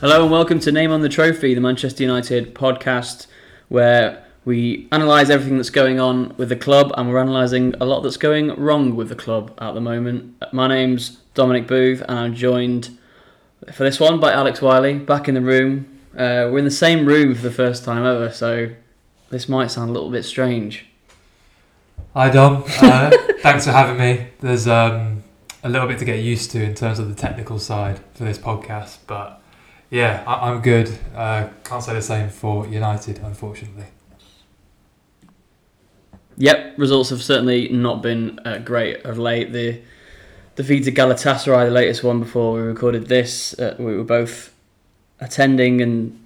Hello and welcome to Name on the Trophy, the Manchester United podcast, where we analyse everything that's going on with the club and we're analysing a lot that's going wrong with the club at the moment. My name's Dominic Booth and I'm joined for this one by Alex Wylie, back in the room. Uh, we're in the same room for the first time ever, so this might sound a little bit strange. Hi Dom, uh, thanks for having me. There's um, a little bit to get used to in terms of the technical side for this podcast, but yeah, I- I'm good. Uh, can't say the same for United, unfortunately. Yep, results have certainly not been uh, great of late. The defeat to Galatasaray, the latest one before we recorded this, uh, we were both attending and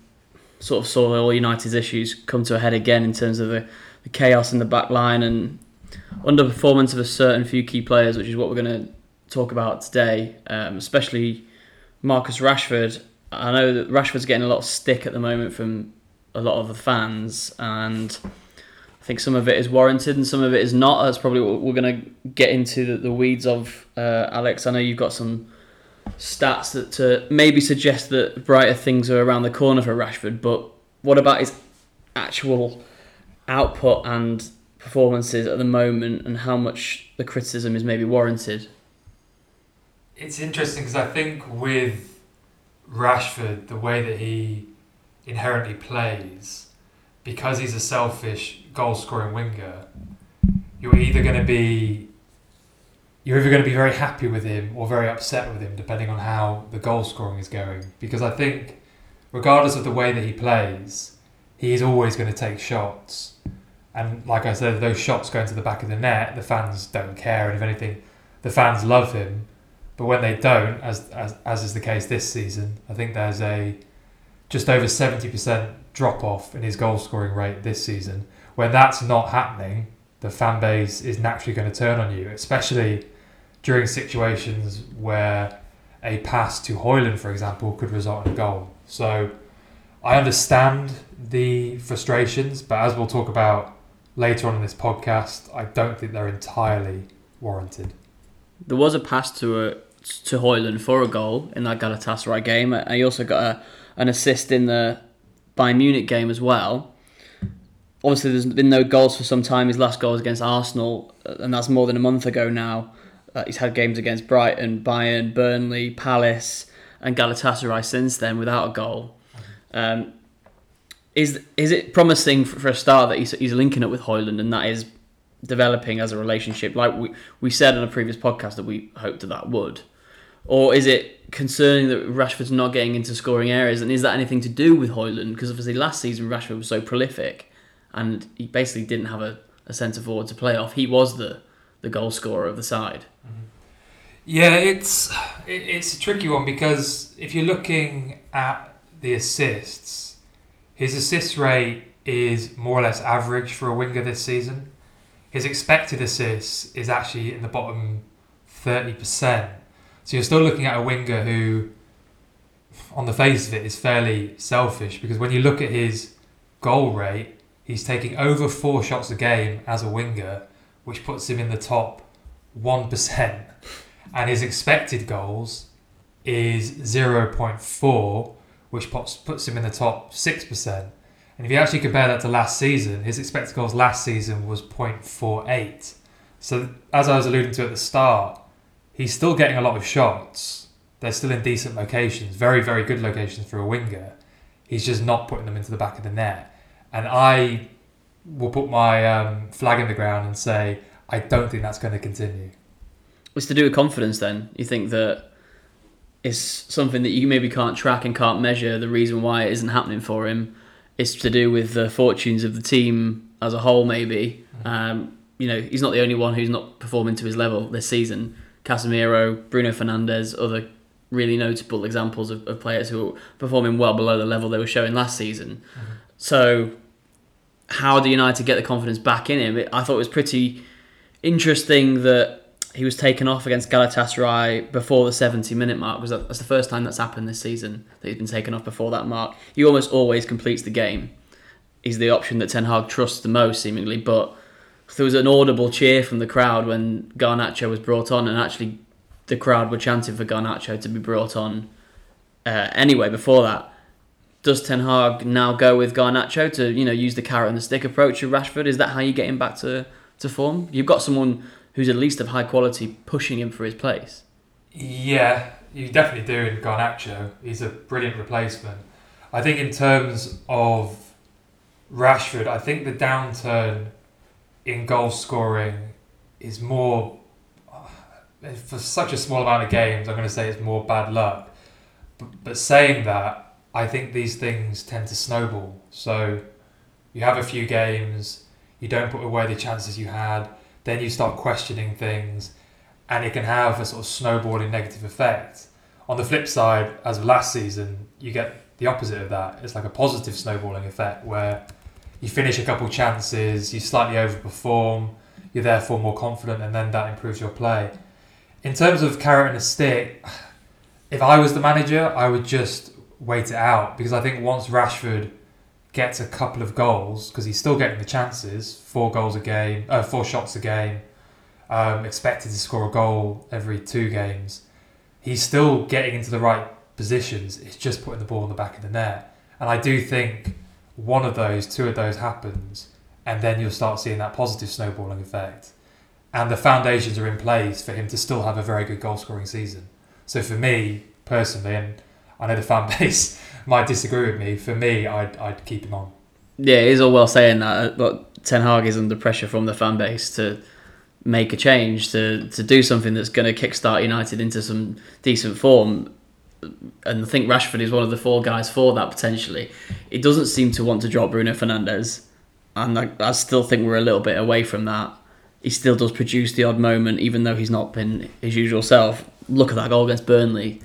sort of saw all United's issues come to a head again in terms of the, the chaos in the back line and underperformance of a certain few key players, which is what we're going to talk about today, um, especially Marcus Rashford. I know that Rashford's getting a lot of stick at the moment from a lot of the fans, and I think some of it is warranted and some of it is not. That's probably what we're going to get into the, the weeds of, uh, Alex. I know you've got some stats that to maybe suggest that brighter things are around the corner for Rashford, but what about his actual output and performances at the moment and how much the criticism is maybe warranted? It's interesting because I think with Rashford, the way that he inherently plays, because he's a selfish goal scoring winger, you're either going to be you're either going to be very happy with him or very upset with him, depending on how the goal scoring is going. Because I think, regardless of the way that he plays, he is always going to take shots. And like I said, those shots going to the back of the net, the fans don't care. And if anything, the fans love him. But when they don't, as, as, as is the case this season, I think there's a just over 70% drop off in his goal scoring rate this season. When that's not happening, the fan base is naturally going to turn on you, especially during situations where a pass to Hojlund, for example, could result in a goal. So I understand the frustrations, but as we'll talk about later on in this podcast, I don't think they're entirely warranted. There was a pass to a, to Hojlund for a goal in that Galatasaray game. and He also got a, an assist in the Bayern Munich game as well. Obviously, there's been no goals for some time. His last goal was against Arsenal, and that's more than a month ago now. Uh, he's had games against Brighton, Bayern, Burnley, Palace, and Galatasaray since then without a goal. Um, is is it promising for, for a start that he's, he's linking up with Hojlund and that is developing as a relationship, like we, we said in a previous podcast that we hoped that that would? Or is it concerning that Rashford's not getting into scoring areas? And is that anything to do with Hojlund? Because obviously last season Rashford was so prolific and he basically didn't have a, a centre forward to play off. He was the, the goal scorer of the side. Mm-hmm. Yeah, it's it's a tricky one because if you're looking at the assists, his assist rate is more or less average for a winger this season. His expected assists is actually in the bottom thirty percent. So you're still looking at a winger who, on the face of it, is fairly selfish because when you look at his goal rate, he's taking over four shots a game as a winger, which puts him in the top one percent and his expected goals is 0.4, which puts, puts him in the top 6%. And if you actually compare that to last season, his expected goals last season was 0.48. So, as I was alluding to at the start, he's still getting a lot of shots. They're still in decent locations, very, very good locations for a winger. He's just not putting them into the back of the net. And I will put my um, flag in the ground and say, I don't think that's going to continue. It's to do with confidence then. You think that it's something that you maybe can't track and can't measure. The reason why it isn't happening for him is to do with the fortunes of the team as a whole, maybe. Um, you know, he's not the only one who's not performing to his level this season. Casemiro, Bruno Fernandes, other really notable examples of, of players who are performing well below the level they were showing last season. So, how do United get the confidence back in him? It, I thought it was pretty interesting that he was taken off against Galatasaray before the 70 minute mark because that's the first time that's happened this season that he's been taken off before that mark. He almost always completes the game. He's the option that Ten Hag trusts the most, seemingly. But there was an audible cheer from the crowd when Garnacho was brought on, and actually the crowd were chanting for Garnacho to be brought on Uh, anyway, before that, does Ten Hag now go with Garnacho to you know use the carrot and the stick approach of Rashford? Is that how you get him back to, to form? You've got someone who's at least of high quality pushing him for his place. Yeah, you definitely do in Garnacho. He's a brilliant replacement. I think in terms of Rashford, I think the downturn in goal scoring is more for such a small amount of games. I'm going to say it's more bad luck. But, but saying that, I think these things tend to snowball. So you have a few games, you don't put away the chances you had, then you start questioning things, and it can have a sort of snowballing negative effect. On the flip side, as of last season, you get the opposite of that. It's like a positive snowballing effect where you finish a couple chances, you slightly overperform, you're therefore more confident, and then that improves your play. In terms of carrot and a stick, if I was the manager, I would just wait it out because I think once Rashford gets a couple of goals, because he's still getting the chances, four goals a game, uh, four shots a game, um, expected to score a goal every two games, he's still getting into the right positions. It's just putting the ball in the back of the net, and I do think one of those, two of those happens, and then you'll start seeing that positive snowballing effect. And the foundations are in place for him to still have a very good goal scoring season. So for me personally, and I know the fan base might disagree with me, for me, I'd, I'd keep him on. Yeah, it is all well saying that, uh, but Ten Hag is under pressure from the fan base to make a change, to, to do something that's going to kickstart United into some decent form and I think Rashford is one of the four guys for that potentially. It doesn't seem to want to drop Bruno Fernandes, and I, I, still think we're a little bit away from that. He still does produce the odd moment, even though he's not been his usual self. Look at that goal against Burnley,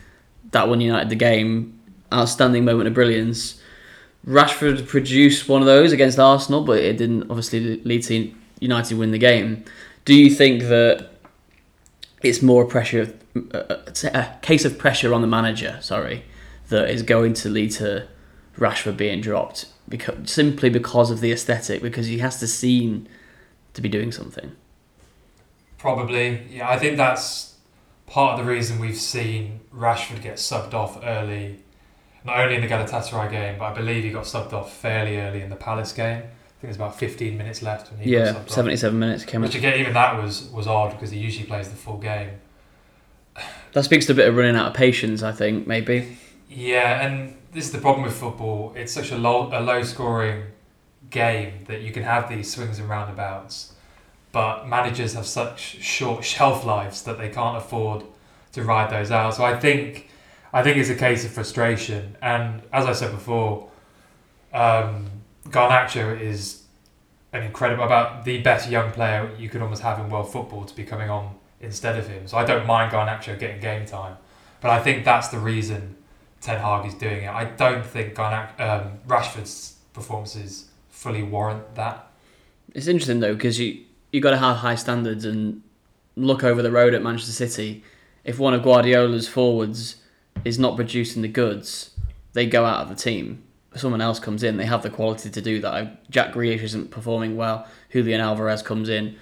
that won United the game. Outstanding moment of brilliance. Rashford produced one of those against Arsenal, but it didn't obviously lead to United win the game. Do you think that it's more pressure uh, a case of pressure on the manager, sorry, that is going to lead to Rashford being dropped because simply because of the aesthetic, because he has to seem to be doing something. Probably, yeah. I think that's part of the reason we've seen Rashford get subbed off early, not only in the Galatasaray game, but I believe he got subbed off fairly early in the Palace game. I think there's about 15 minutes left when he yeah, 77 off. minutes came. Which again, even that was was odd because he usually plays the full game. That speaks to a bit of running out of patience, I think, maybe. Yeah, and this is the problem with football. It's such a low, a low scoring game that you can have these swings and roundabouts, but managers have such short shelf lives that they can't afford to ride those out. So I think, I think it's a case of frustration. And as I said before, um, Garnacho is an incredible, about the best young player you could almost have in world football to be coming on instead of him. So I don't mind Garnacho getting game time, but I think that's the reason Ten Hag is doing it. I don't think Garnacho, um, Rashford's performances fully warrant that. It's interesting though because you you got to have high standards and look over the road at Manchester City. If one of Guardiola's forwards is not producing the goods, they go out of the team. Someone else comes in. They have the quality to do that. Jack Grealish isn't performing well. Julian Alvarez comes in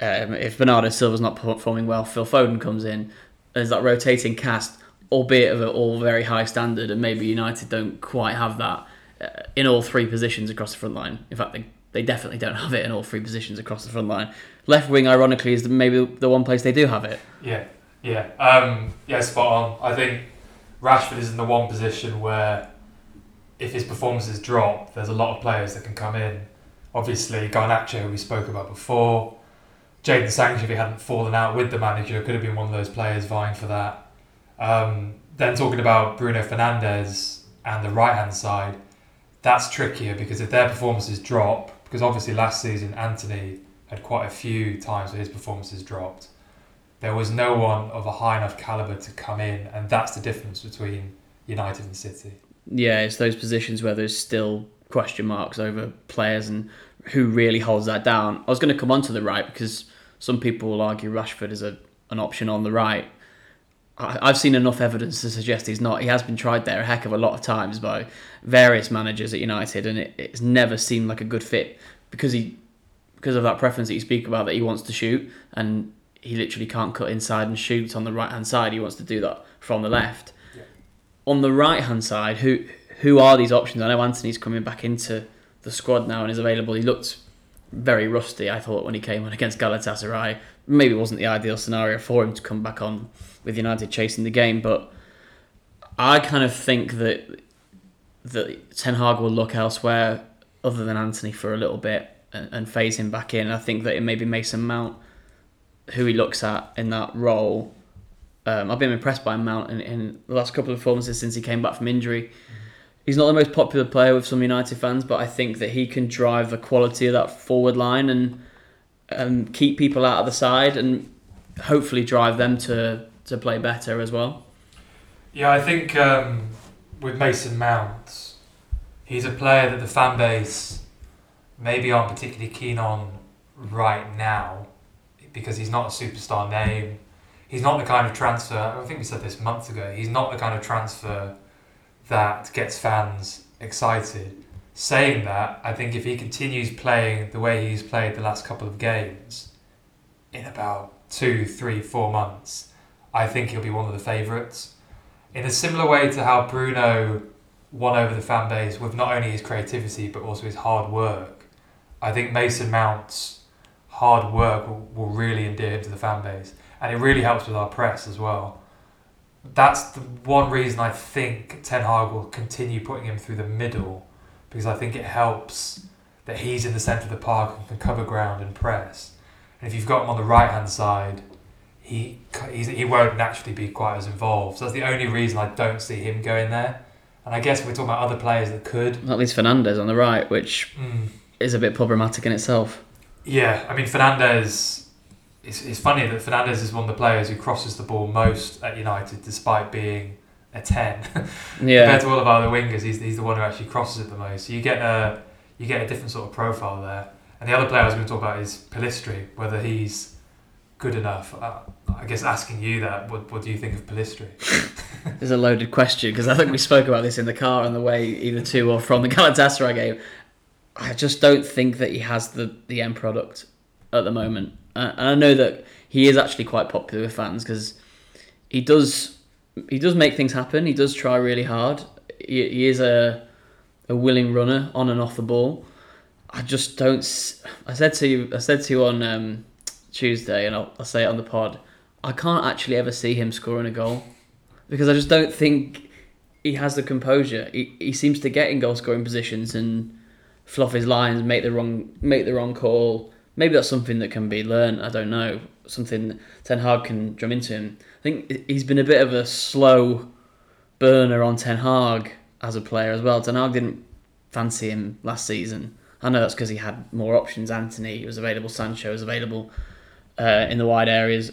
um, if Bernardo Silva's not performing well, Phil Foden comes in. There's that rotating cast, albeit of an all very high standard, and maybe United don't quite have that uh, in all three positions across the front line. In fact, they, they definitely don't have it in all three positions across the front line. Left wing, ironically, is maybe the one place they do have it. Yeah, yeah, um, yeah, spot on. I think Rashford is in the one position where if his performances drop, there's a lot of players that can come in. Obviously, Garnacho, we spoke about before. Jadon Sancho, if he hadn't fallen out with the manager, could have been one of those players vying for that. Um, then talking about Bruno Fernandes and the right hand side, that's trickier because if their performances drop, because obviously last season Antony had quite a few times where his performances dropped, there was no one of a high enough calibre to come in, and that's the difference between United and City. Yeah, it's those positions where there's still question marks over players and who really holds that down. I was going to come on to the right because some people will argue Rashford is a, an option on the right. I've seen enough evidence to suggest he's not. He has been tried there a heck of a lot of times by various managers at United, and it, it's never seemed like a good fit because he because of that preference that you speak about that he wants to shoot and he literally can't cut inside and shoot on the right hand side. He wants to do that from the left. on the right hand side, who who are these options? I know Antony's coming back into the squad now and is available. He looked very rusty, I thought, when he came on against Galatasaray. Maybe wasn't the ideal scenario for him to come back on with United chasing the game, but I kind of think that that Ten Hag will look elsewhere other than Antony for a little bit and, and phase him back in. I think that it maybe Mason Mount, who he looks at in that role. Um, I've been impressed by Mount in, in the last couple of performances since he came back from injury. He's not the most popular player with some United fans, but I think that he can drive the quality of that forward line and um, keep people out of the side and hopefully drive them to, to play better as well. Yeah, I think um, with Mason Mount, he's a player that the fan base maybe aren't particularly keen on right now because he's not a superstar name. He's not the kind of transfer, I think we said this months ago, he's not the kind of transfer that gets fans excited. Saying that, I think if he continues playing the way he's played the last couple of games, in about two, three, four months, I think he'll be one of the favourites. In a similar way to how Bruno won over the fan base with not only his creativity but also his hard work, I think Mason Mount's hard work will, really endear him to the fan base. And it really helps with our press as well that's the one reason I think Ten Hag will continue putting him through the middle because I think it helps that he's in the centre of the park and can cover ground and press. And if you've got him on the right hand side, he he won't naturally be quite as involved. So that's the only reason I don't see him going there. And I guess we're talking about other players that could. At least Fernandes on the right, which mm. is a bit problematic in itself. Yeah, I mean Fernandes it's, it's funny that Fernandes is one of the players who crosses the ball most at United, despite being a ten. yeah. Compared to all of our other wingers, he's, he's the one who actually crosses it the most. So you get a you get a different sort of profile there. And the other player I was going to talk about is Pellistri, whether he's good enough. Uh, I guess asking you that, what, what do you think of Pellistri? It's a loaded question because I think we spoke about this in the car on the way either to or from the Galatasaray game. I just don't think that he has the, the end product at the moment. And I know that he is actually quite popular with fans because he does he does make things happen. He does try really hard. He, he is a a willing runner on and off the ball. I just don't. I said to you. I said to you on um, Tuesday, and I'll, I'll say it on the pod. I can't actually ever see him scoring a goal because I just don't think he has the composure. He, he seems to get in goal scoring positions and fluff his lines, make the wrong make the wrong call, maybe that's something that can be learned. I don't know. Something Ten Hag can drum into him. I think he's been a bit of a slow burner on Ten Hag as a player as well. Ten Hag didn't fancy him last season. I know that's because he had more options. Antony was available, Sancho was available uh, in the wide areas.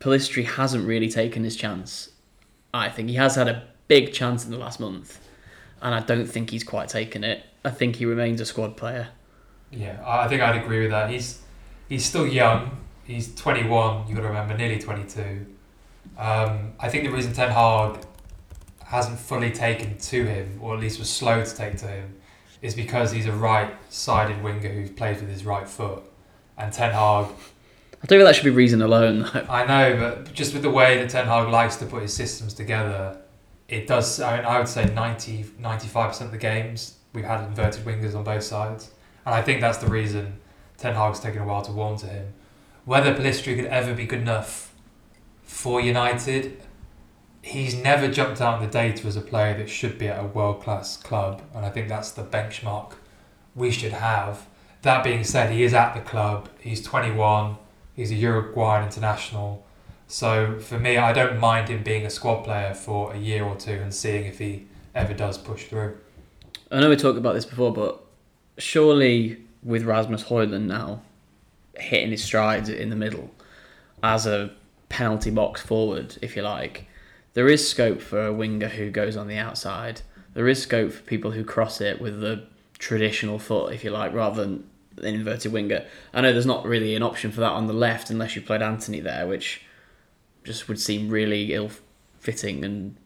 Pellistri hasn't really taken his chance. I think he has had a big chance in the last month, and I don't think he's quite taken it. I think he remains a squad player. Yeah, I think I'd agree with that. He's he's still young. He's 21. You got to remember, nearly 22. Um, I think the reason Ten Hag hasn't fully taken to him, or at least was slow to take to him, is because he's a right-sided winger who plays with his right foot, and Ten Hag. I don't think that should be reason alone. Though. I know, but just with the way that Ten Hag likes to put his systems together, it does. I mean, I would say 90, 95 percent of the games we've had inverted wingers on both sides. And I think that's the reason Ten Hag's taken a while to warm to him. Whether Pellistri could ever be good enough for United, he's never jumped out in the data as a player that should be at a world class club, and I think that's the benchmark we should have. That being said, he is at the club. He's 21. He's a Uruguayan international. So for me, I don't mind him being a squad player for a year or two and seeing if he ever does push through. I know we talked about this before, but surely with Rasmus Hojlund now hitting his strides in the middle as a penalty box forward, if you like, there is scope for a winger who goes on the outside. There is scope for people who cross it with the traditional foot, if you like, rather than an inverted winger. I know there's not really an option for that on the left unless you played Antony there, which just would seem really ill fitting and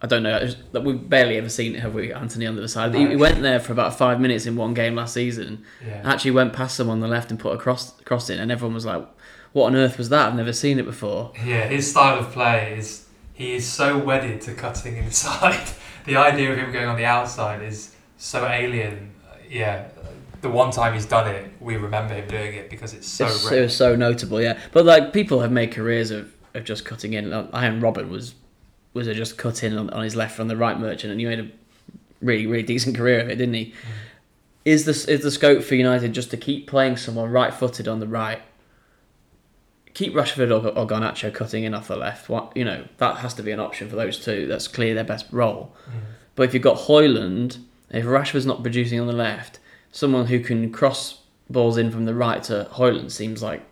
I don't know. We've barely ever seen it, have we? Antony on the other side. He, went there for about five minutes in one game last season. Yeah. Actually, went past them on the left and put a cross cross in, and everyone was like, "What on earth was that? I've never seen it before." Yeah, his style of play is he is so wedded to cutting inside. the idea of him going on the outside is so alien. Yeah, the one time he's done it, we remember him doing it because it's so. It's- it was so notable, yeah. But like people have made careers of, of just cutting in. Arjen Robben was was a just cut in on, on his left from the right merchant, and he made a really really decent career of it, didn't he? Is this is the scope for United just to keep playing someone right footed on the right? Keep Rashford or, or Garnacho cutting in off the left. What you know that has to be an option for those two. That's clearly their best role. Mm. But if you've got Hojlund, if Rashford's not producing on the left, someone who can cross balls in from the right to Hojlund seems like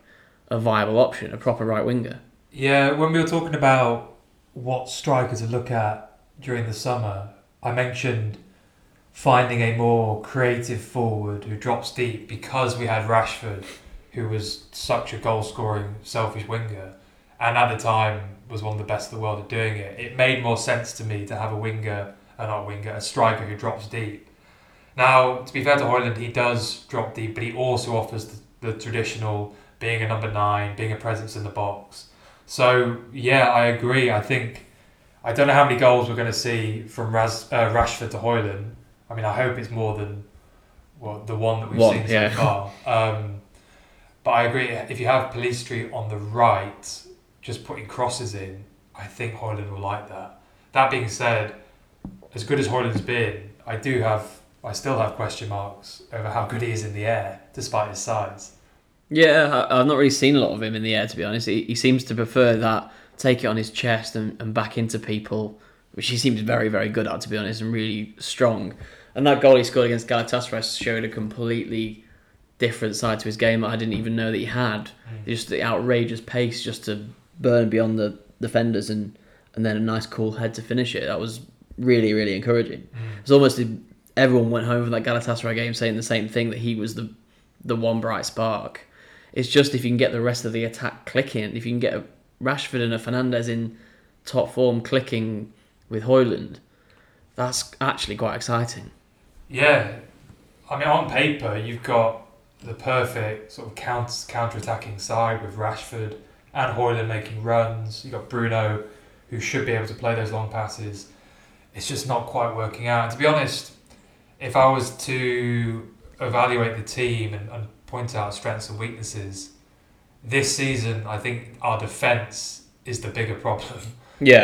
a viable option, a proper right winger. Yeah, when we were talking about what striker to look at during the summer, I mentioned finding a more creative forward who drops deep because we had Rashford, who was such a goal scoring, selfish winger, and at the time was one of the best in the world at doing it. It made more sense to me to have a winger, uh, not a winger, a striker who drops deep. Now, to be fair to Hojlund, he does drop deep, but he also offers the, the traditional being a number nine, being a presence in the box. So yeah, I agree. I think I don't know how many goals we're going to see from Raz, uh, Rashford to Hojlund. I mean, I hope it's more than well, the one that we've One, seen yeah. so far. Um, but I agree. If you have Pellistri on the right, just putting crosses in, I think Hojlund will like that. That being said, as good as Hojlund's been, I do have, I still have question marks over how good he is in the air, despite his size. Yeah, I- I've not really seen a lot of him in the air, to be honest. He, he seems to prefer that, take it on his chest and, and back into people, which he seems very, very good at, to be honest, and really strong. And that goal he scored against Galatasaray showed a completely different side to his game that I didn't even know that he had. Hmm. Just the outrageous pace just to burn beyond the defenders and, and then a nice cool head to finish it. That was really, really encouraging. Hmm. It's almost everyone went home from that Galatasaray game saying the same thing that he was the the one bright spark. It's just if you can get the rest of the attack clicking, if you can get a Rashford and a Fernandes in top form clicking with Hojlund, that's actually quite exciting. Yeah, I mean, on paper, you've got the perfect sort of counter attacking side with Rashford and Hojlund making runs. You've got Bruno, who should be able to play those long passes. It's just not quite working out. And to be honest, if I was to evaluate the team and, and point out strengths and weaknesses, this season, I think our defence is the bigger problem.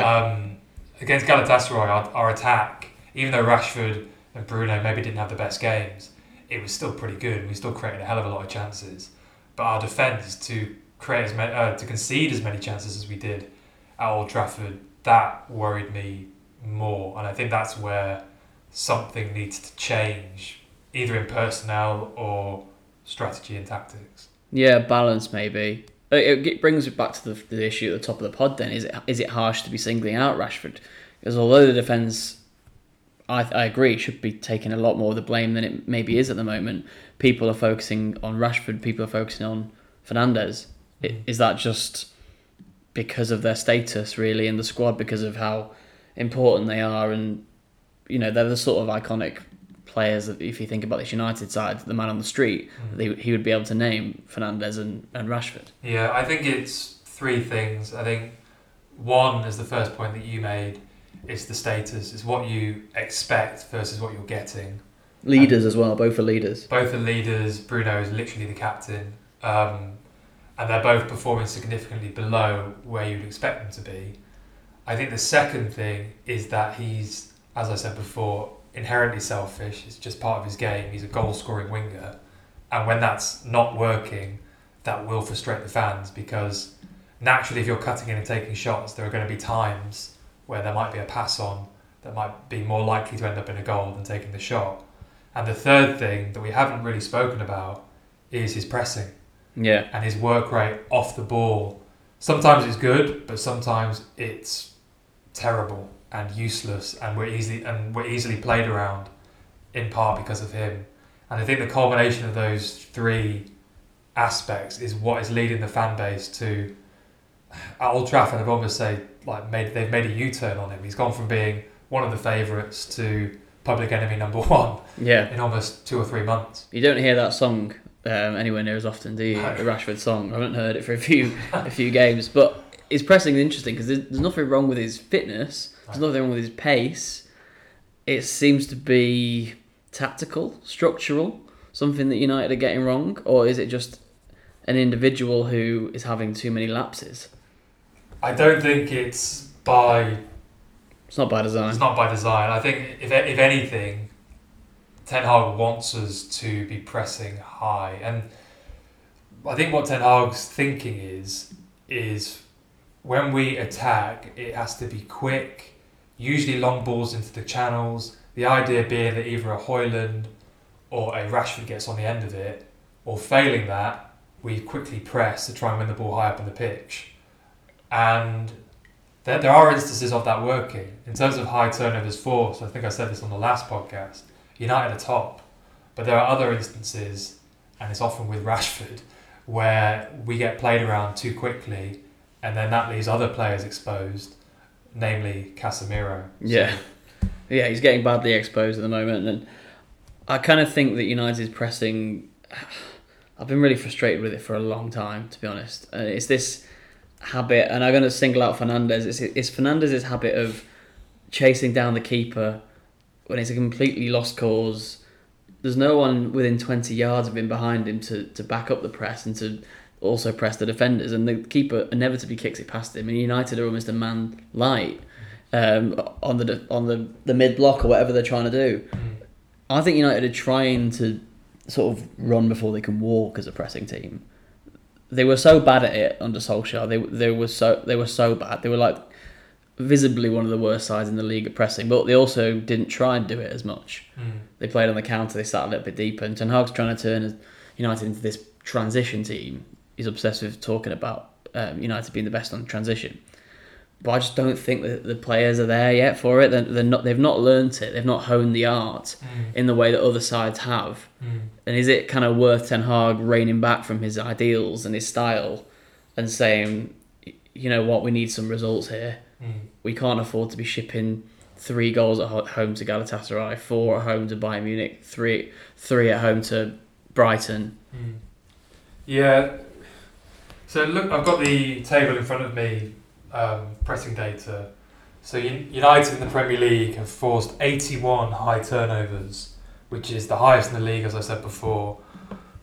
Um, against Galatasaray, our, our attack, even though Rashford and Bruno maybe didn't have the best games, it was still pretty good. We still created a hell of a lot of chances. But our defence to create as many, uh, to concede as many chances as we did at Old Trafford, that worried me more. And I think that's where something needs to change, either in personnel or strategy and tactics. Yeah, balance maybe. Uh, It brings it back to the, the issue at the top of the pod. Then is it is it harsh to be singling out Rashford? Because although the defence, I I agree, should be taking a lot more of the blame than it maybe is at the moment. People are focusing on Rashford. People are focusing on Fernandes. Mm. Is that just because of their status really in the squad? Because of how important they are, and you know they're the sort of iconic players that if you think about this United side, the man on the street, they, he would be able to name Fernandes and, and Rashford. Yeah, I think it's three things. I think one is the first point that you made. It's the status. It's what you expect versus what you're getting. Leaders as well, both are leaders. Both are leaders. Bruno is literally the captain, um, and they're both performing significantly below where you'd expect them to be. I think the second thing is that he's, as I said before, inherently selfish. It's just part of his game. He's a goal-scoring winger, and when that's not working, that will frustrate the fans because naturally, if you're cutting in and taking shots, there are going to be times where there might be a pass on that might be more likely to end up in a goal than taking the shot. And the third thing that we haven't really spoken about is his pressing Yeah, and his work rate off the ball. Sometimes it's good, but sometimes it's terrible and useless, and we're easily and we're easily played around, in part because of him. And I think the culmination of those three aspects is what is leading the fan base to at Old Trafford. I've almost say like made they've made a U turn on him. He's gone from being one of the favourites to public enemy number one yeah. in almost two or three months. You don't hear that song um, anywhere near as often, do you? No. The Rashford song. I haven't heard it for a few a few games, but his pressing is interesting because there's, there's nothing wrong with his fitness. There's nothing wrong with his pace. It seems to be tactical, structural, something that United are getting wrong, or is it just an individual who is having too many lapses? I don't think it's by It's not by design. It's not by design. I think if if anything, Ten Hag wants us to be pressing high, and I think what Ten Hag's thinking is is when we attack, it has to be quick, usually long balls into the channels. The idea being that either a Hojlund or a Rashford gets on the end of it, or failing that, we quickly press to try and win the ball high up in the pitch. And there, there are instances of that working. In terms of high turnovers forced, I think I said this on the last podcast, United are top. But there are other instances, and it's often with Rashford, where we get played around too quickly and then that leaves other players exposed, namely Casemiro. Yeah. Yeah, he's getting badly exposed at the moment, and I kind of think that United's pressing. I've been really frustrated with it for a long time, to be honest. And it's this habit, and I'm going to single out Fernandes. It's, it's Fernandes's habit of chasing down the keeper when it's a completely lost cause. There's no one within 20 yards of him behind him to, to back up the press and to also press the defenders, and the keeper inevitably kicks it past him. And United are almost a man light um, on the on the, the mid block or whatever they're trying to do. Mm. I think United are trying to sort of run before they can walk as a pressing team. They were so bad at it under Solskjaer. They they were so they were so bad. They were like visibly one of the worst sides in the league at pressing, but they also didn't try and do it as much. Mm. They played on the counter. They sat a little bit deeper. And Ten Hag's trying to turn United into this transition team. He's obsessed with talking about um, United being the best on transition. But I just don't think that the players are there yet for it. They're, they're not. They've not learnt it. They've not honed the art Mm. in the way that other sides have. Mm. And is it kind of worth Ten Hag reining back from his ideals and his style, and saying, you know what, we need some results here. Mm. We can't afford to be shipping three goals at home to Galatasaray, four at home to Bayern Munich, three three at home to Brighton. Mm. Yeah. So look, I've got the table in front of me, um, pressing data. So United in the Premier League have forced 81 high turnovers, which is the highest in the league, as I said before.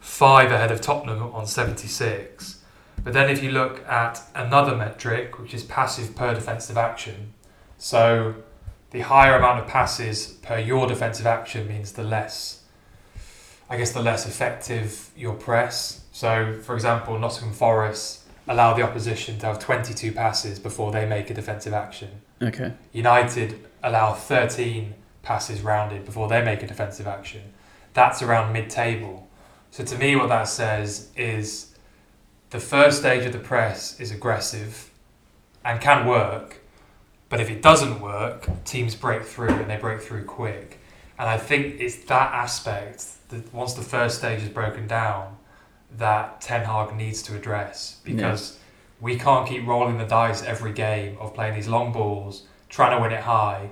Five ahead of Tottenham on 76. But then if you look at another metric, which is passes per defensive action, so the higher amount of passes per your defensive action means the less, I guess, the less effective your press. So, for example, Nottingham Forest allow the opposition to have 22 passes before they make a defensive action. Okay. United allow 13 passes rounded before they make a defensive action. That's around mid table. So, to me, what that says is the first stage of the press is aggressive and can work, but if it doesn't work, teams break through and they break through quick. And I think it's that aspect that once the first stage is broken down, that Ten Hag needs to address because we can't keep rolling the dice every game of playing these long balls, trying to win it high,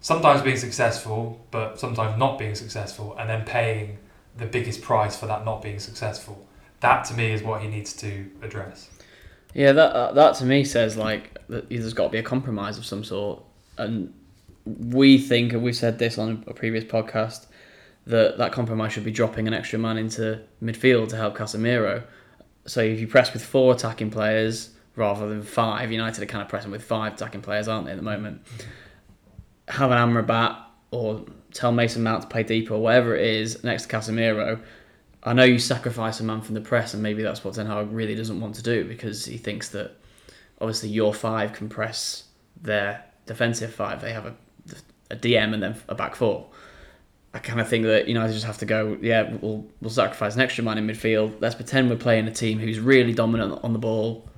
sometimes being successful, but sometimes not being successful, and then paying the biggest price for that not being successful. That to me is what he needs to address. Yeah, that uh, that to me says like that there's got to be a compromise of some sort, and we think, and we've said this on a previous podcast, that that compromise should be dropping an extra man into midfield to help Casemiro. So if you press with four attacking players rather than five, United are kind of pressing with five attacking players, aren't they, at the moment? Have an Amrabat or tell Mason Mount to play deeper or whatever it is next to Casemiro. I know you sacrifice a man from the press, and maybe that's what Ten Hag really doesn't want to do because he thinks that obviously your five can press their defensive five. They have a, a DM and then a back four. I kind of think that you know United just have to go. Yeah, we'll we'll sacrifice an extra man in midfield. Let's pretend we're playing a team who's really dominant on the ball,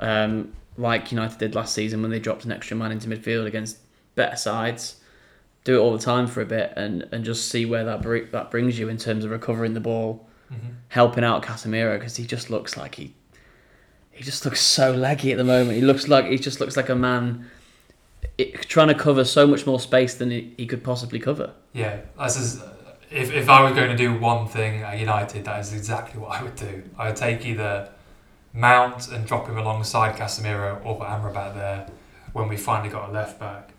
um, like United did last season when they dropped an extra man into midfield against better sides. Do it all the time for a bit and, and just see where that br- that brings you in terms of recovering the ball, Mm-hmm. helping out Casemiro because he just looks like he he just looks so leggy at the moment. He looks like he just looks like a man it, trying to cover so much more space than he, he could possibly cover. Yeah, this is. If, if I was going to do one thing at United, that is exactly what I would do. I would take either Mount and drop him alongside Casemiro or put Amrabat there when we finally got a left back.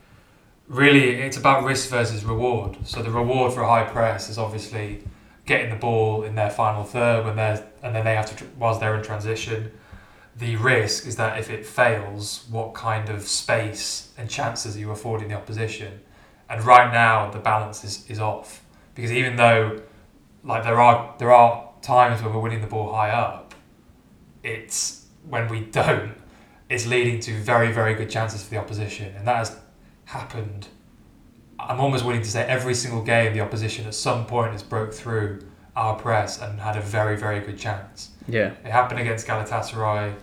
Really, it's about risk versus reward. So the reward for a high press is obviously getting the ball in their final third when they're and then they have to whilst they're in transition. The risk is that if it fails, what kind of space and chances are you affording the opposition? And right now, the balance is, is off because even though like there are there are times when we're winning the ball high up, it's when we don't, it's leading to very very good chances for the opposition, and that has happened. I'm almost willing to say every single game the opposition at some point has broke through our press and had a very very good chance. Yeah. It happened against Galatasaray.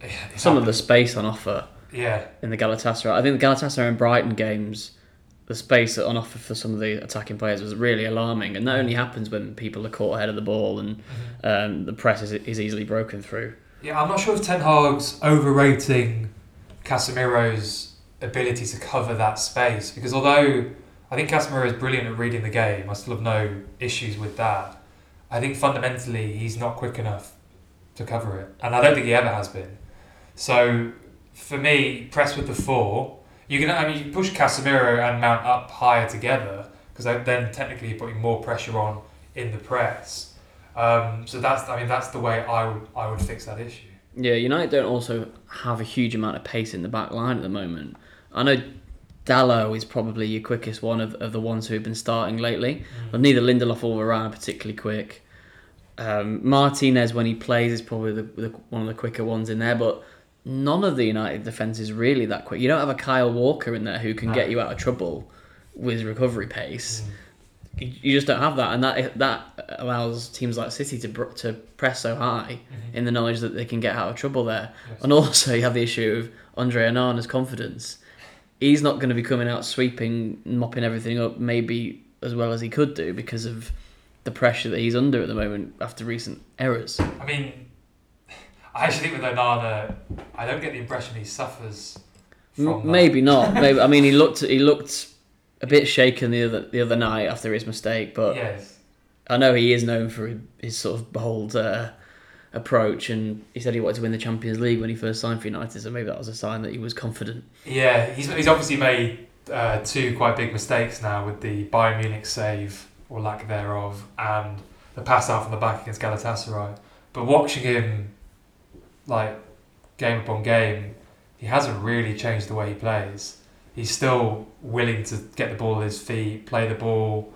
It Some of the space on offer yeah in the Galatasaray. I think the Galatasaray and Brighton games, the space on offer for some of the attacking players was really alarming, and that only happens when people are caught ahead of the ball and um, the press is, is easily broken through. Yeah, I'm not sure if Ten Hag's overrating Casemiro's ability to cover that space because although I think Casemiro is brilliant at reading the game, I still have no issues with that. I think fundamentally he's not quick enough to cover it, and I don't think he ever has been. So for me, press with the four. You can, I mean, you push Casemiro and Mount up higher together because then technically you're putting more pressure on in the press. Um, so that's, I mean, that's the way I would, I would fix that issue. Yeah, United don't also have a huge amount of pace in the back line at the moment. I know Dalot is probably your quickest one of, of the ones who have been starting lately, but neither Lindelof or Varane are particularly quick. Um, Martinez, when he plays, is probably the, the, one of the quicker ones in there, but none of the United defence is really that quick. You don't have a Kyle Walker in there who can No. get you out of trouble with recovery pace. Mm. You just don't have that, and that that allows teams like City to to press so high in the knowledge that they can get out of trouble there. Yes. And also, you have the issue of Andre Onana's confidence. He's not going to be coming out sweeping, mopping everything up, maybe as well as he could do because of the pressure that he's under at the moment after recent errors. I mean, I actually think with Onana, I don't get the impression he suffers from M- that. maybe not. Maybe I mean he looked he looked a bit shaken the other the other night after his mistake, but Yes. I know he is known for his sort of bold uh, approach, and he said he wanted to win the Champions League when he first signed for United, so maybe that was a sign that he was confident. Yeah, he's, he's obviously made uh, two quite big mistakes now with the Bayern Munich save, or lack thereof, and the pass out from the back against Galatasaray. But watching him, like, game upon game, he hasn't really changed the way he plays. He's still willing to get the ball at his feet, play the ball.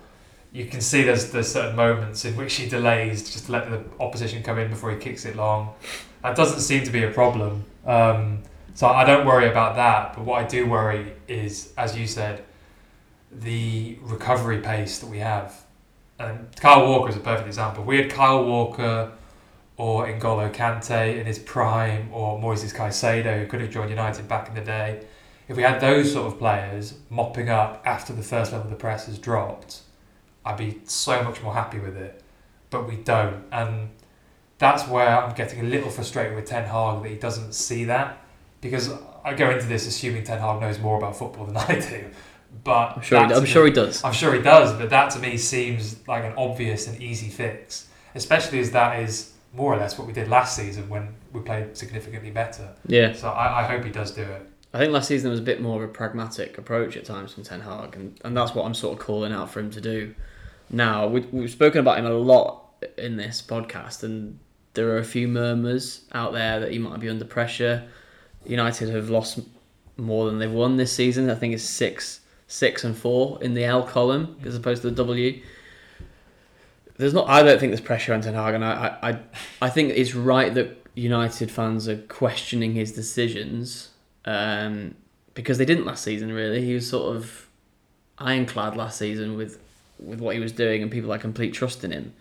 You can see there's there's certain moments in which he delays just to let the opposition come in before he kicks it long. That doesn't seem to be a problem. Um, so I don't worry about that. But what I do worry is, as you said, the recovery pace that we have. And Kyle Walker is a perfect example. We had Kyle Walker or N'Golo Kante in his prime, or Moises Caicedo, who could have joined United back in the day. If we had those sort of players mopping up after the first level of the press has dropped, I'd be so much more happy with it. But we don't. And that's where I'm getting a little frustrated with Ten Hag that he doesn't see that. Because I go into this assuming Ten Hag knows more about football than I do. But I'm sure. He, I'm sure me- he does. I'm sure he does, but that to me seems like an obvious and easy fix, especially as that is more or less what we did last season when we played significantly better. Yeah, So I, I hope he does do it. I think last season there was a bit more of a pragmatic approach at times from Ten Hag, and, and that's what I'm sort of calling out for him to do. Now we, we've spoken about him a lot in this podcast, and there are a few murmurs out there that he might be under pressure. United have lost more than they've won this season. I think it's six, six and four in the L column as opposed to the W. There's not. I don't think there's pressure on Ten Hag, and I, I, I, think it's right that United fans are questioning his decisions um, because they didn't last season. Really, he was sort of ironclad last season with with what he was doing, and people had complete trust in him.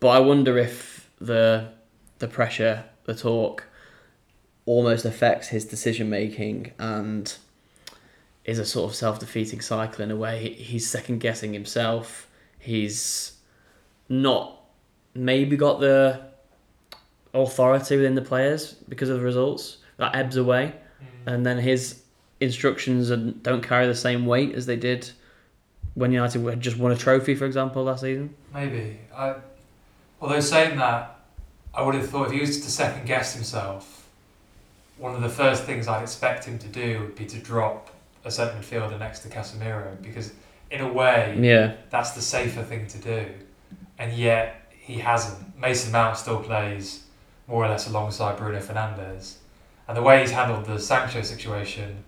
But I wonder if the the pressure, the talk, almost affects his decision making and is a sort of self defeating cycle in a way. He- He's second guessing himself. He's not maybe got the authority within the players because of the results. That ebbs away, mm. and then his instructions are- don't carry the same weight as they did when United had just won a trophy, for example, last season. Maybe. I, although saying that, I would have thought if he was to second guess himself, one of the first things I'd expect him to do would be to drop a centre midfielder next to Casemiro because, in a way, Yeah, that's the safer thing to do. And yet he hasn't. Mason Mount still plays more or less alongside Bruno Fernandes. And the way he's handled the Sancho situation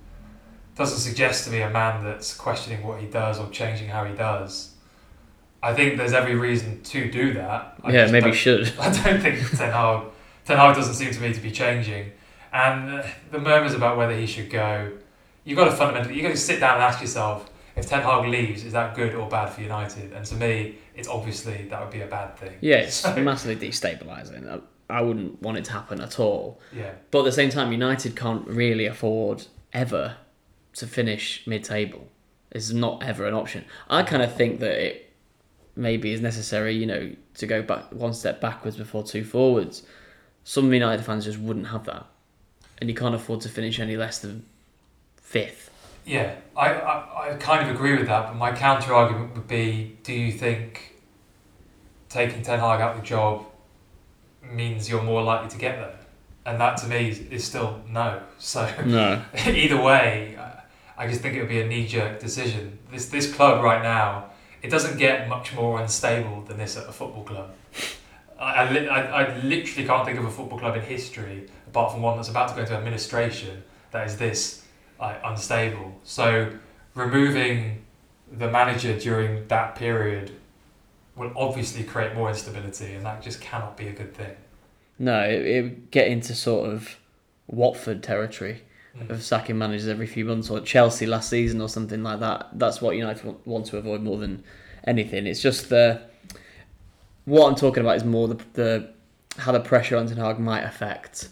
doesn't suggest to me a man that's questioning what he does or changing how he does. I think there's every reason to do that. I yeah, maybe should. I don't think Ten Hag, Ten Hag doesn't seem to me to be changing. And uh, the murmurs about whether he should go, you've got to fundamentally, you've got to sit down and ask yourself, if Ten Hag leaves, is that good or bad for United? And to me, it's obviously that would be a bad thing. Yeah, it's So- massively destabilising. I, I wouldn't want it to happen at all. Yeah. But at the same time, United can't really afford ever to finish mid-table. It's not ever an option. I kind of think that it maybe is necessary, you know, to go back one step backwards before two forwards. Some United fans just wouldn't have that, and you can't afford to finish any less than fifth. Yeah, I, I, I kind of agree with that, but my counter argument would be do you think taking Ten Hag out of the job means you're more likely to get there? And that to me is, is still no. So No. either way, I- just think it would be a knee jerk decision. This, this club right now, it doesn't get much more unstable than this at a football club. I, I, I, I literally can't think of a football club in history, apart from one that's about to go into administration, that is this like, unstable. So removing the manager during that period will obviously create more instability, and that just cannot be a good thing. No, it, it would get into sort of Watford territory Mm. of sacking managers every few months, or Chelsea last season, or something like that. That's what United want- want to avoid more than anything. It's just the what I'm talking about is more the the how the pressure on Ten Hag might affect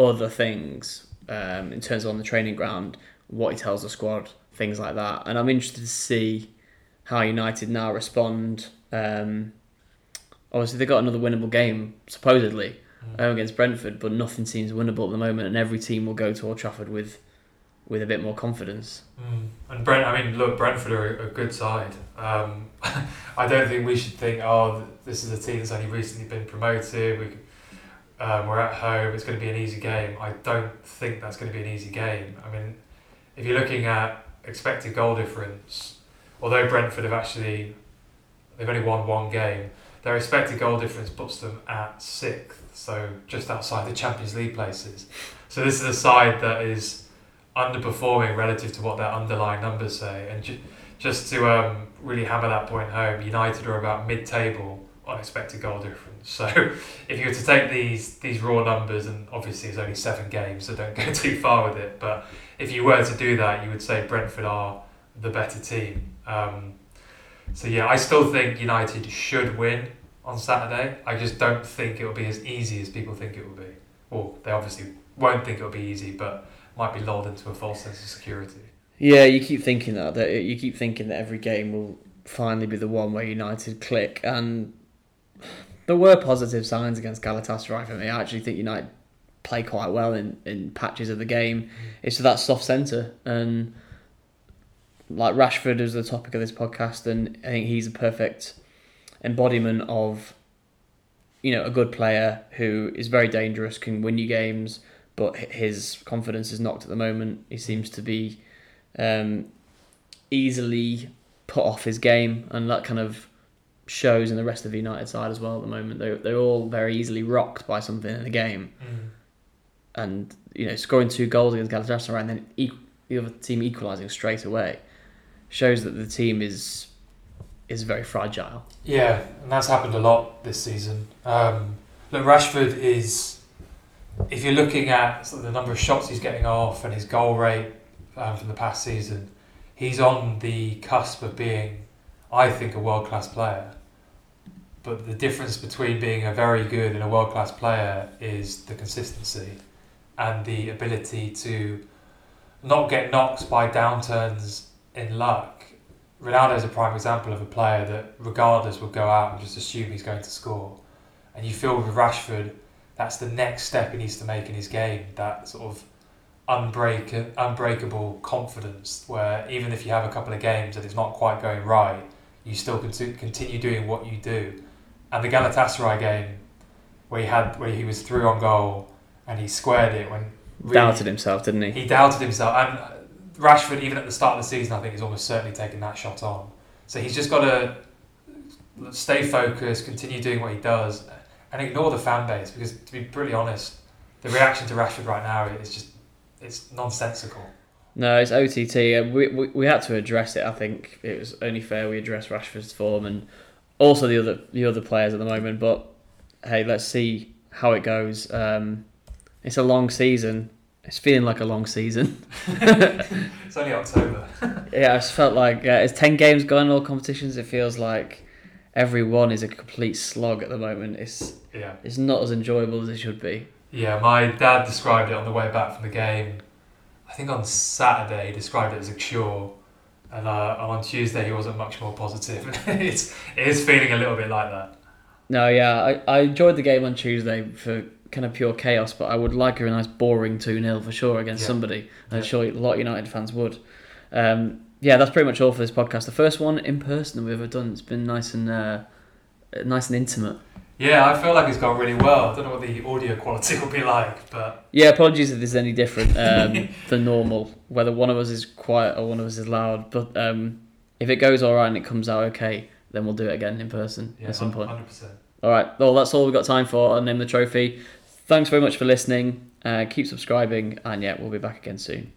other things um, in terms of on the training ground, what he tells the squad, things like that. And I'm interested to see how United now respond. Um, obviously, they got another winnable game supposedly Mm. home against Brentford, but nothing seems winnable at the moment, and every team will go to Old Trafford with with a bit more confidence. Mm. And Brent, I mean, look, Brentford are a, a good side. Um, I don't think we should think, oh, this is a team that's only recently been promoted. We, um, we're at home. It's going to be an easy game. I don't think that's going to be an easy game. I mean, if you're looking at expected goal difference, although Brentford have actually they've only won one game, their expected goal difference puts them at sixth, so just outside the Champions League places. So this is a side that is underperforming relative to what their underlying numbers say. And ju- just to um, really hammer that point home, United are about mid-table on expected goal difference. So if you were to take these these raw numbers, and obviously it's only seven games, so don't go too far with it. But if you were to do that, you would say Brentford are the better team. Um, so yeah, I still think United should win on Saturday. I just don't think it will be as easy as people think it will be. Well, they obviously won't think it will be easy, but might be lulled into a false sense of security. Yeah, you keep thinking that that you keep thinking that every game will finally be the one where United click, and there were positive signs against Galatasaray for me. I actually think United play quite well in, in patches of the game. It's that soft centre, and like Rashford is the topic of this podcast, and I think he's a perfect embodiment of you know a good player who is very dangerous, can win you games, but his confidence is knocked at the moment. He seems to be um, easily put off his game, and that kind of shows in the rest of the United side as well at the moment. They're, they're all very easily rocked by something in the game, and you know scoring two goals against Galatasaray and then e- the other team equalising straight away shows that the team is is very fragile. Yeah, and that's happened a lot this season. Um, look, Rashford is, if you're looking at sort of the number of shots he's getting off and his goal rate um, from the past season, he's on the cusp of being, I think, a world class player. But the difference between being a very good and a world class player is the consistency and the ability to not get knocked by downturns in luck. Ronaldo is a prime example of a player that, regardless, would go out and just assume he's going to score. And you feel with Rashford, that's the next step he needs to make in his game. That sort of unbreak, unbreakable confidence, where even if you have a couple of games that it's not quite going right, you still continue doing what you do. And the Galatasaray game where he had where he was through on goal and he squared it when really- Doubted himself, didn't he? He doubted himself, and uh, Rashford, even at the start of the season, I think is almost certainly taking that shot on. So he's just got to stay focused, continue doing what he does, and ignore the fan base. Because to be brutally honest, the reaction to Rashford right now is just it's nonsensical. No, it's OTT. We, we we had to address it. I think it was only fair we address Rashford's form and also the other the other players at the moment. But hey, let's see how it goes. Um, it's a long season. It's feeling like a long season. It's only October. Yeah, I just felt like uh, it's ten games going in all competitions. It feels like every one is a complete slog at the moment. It's Yeah, it's not as enjoyable as it should be. yeah. My dad described it on the way back from the game. I think on Saturday he described it as a cure, and, uh, on Tuesday he wasn't much more positive. it's it is feeling a little bit like that. No, yeah, I, I enjoyed the game on Tuesday for kind of pure chaos, but I would like a nice boring 2 0 for sure against Yeah. somebody. I'm Yeah. sure a lot of United fans would. Um, yeah, that's pretty much all for this podcast. The first one in person that we've ever done. It's been nice and uh, nice and intimate. Yeah, I feel like it's gone really well. I don't know what the audio quality will be like, but Yeah, apologies if this is any different um, than normal, whether one of us is quiet or one of us is loud. But um, if it goes all right and it comes out okay, then we'll do it again in person yeah, at some point. 100%. All right. Well, that's all we've got time for on Name the Trophy. Thanks very much for listening. Uh, keep subscribing, and yeah, we'll be back again soon.